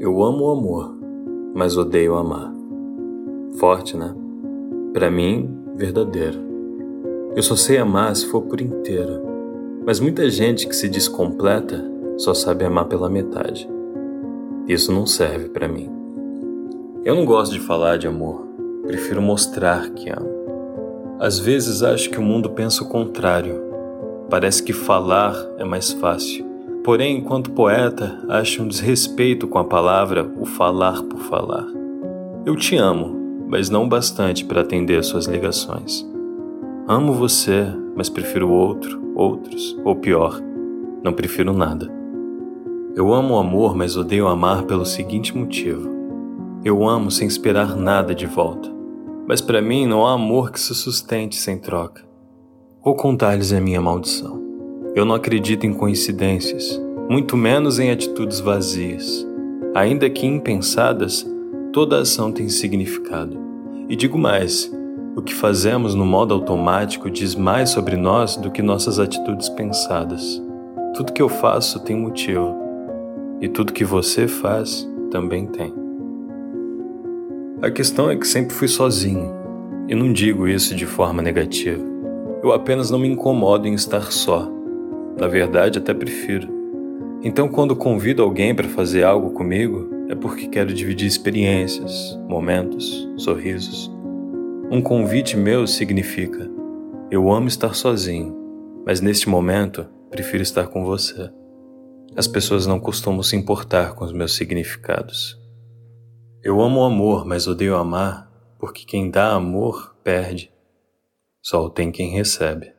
Eu amo o amor, mas odeio amar. Forte, né? Para mim, verdadeiro. Eu só sei amar se for por inteiro. Mas muita gente que se diz completa só sabe amar pela metade. Isso não serve para mim. Eu não gosto de falar de amor, prefiro mostrar que amo. Às vezes acho que o mundo pensa o contrário. Parece que falar é mais fácil. Porém, enquanto poeta, acho um desrespeito com a palavra o falar por falar. Eu te amo, mas não bastante para atender suas ligações. Amo você, mas prefiro outro, outros, ou pior, não prefiro nada. Eu amo o amor, mas odeio amar pelo seguinte motivo. Eu amo sem esperar nada de volta. Mas para mim não há amor que se sustente sem troca. Vou contar-lhes a minha maldição. Eu não acredito em coincidências, muito menos em atitudes vazias. Ainda que impensadas, toda ação tem significado. E digo mais: o que fazemos no modo automático diz mais sobre nós do que nossas atitudes pensadas. Tudo que eu faço tem motivo e tudo que você faz também tem. A questão é que sempre fui sozinho, e não digo isso de forma negativa. Eu apenas não me incomodo em estar só. Na verdade, até prefiro. Então, quando convido alguém para fazer algo comigo, é porque quero dividir experiências, momentos, sorrisos. Um convite meu significa: eu amo estar sozinho, mas neste momento prefiro estar com você. As pessoas não costumam se importar com os meus significados. Eu amo o amor, mas odeio amar, porque quem dá amor perde. Só o tem quem recebe.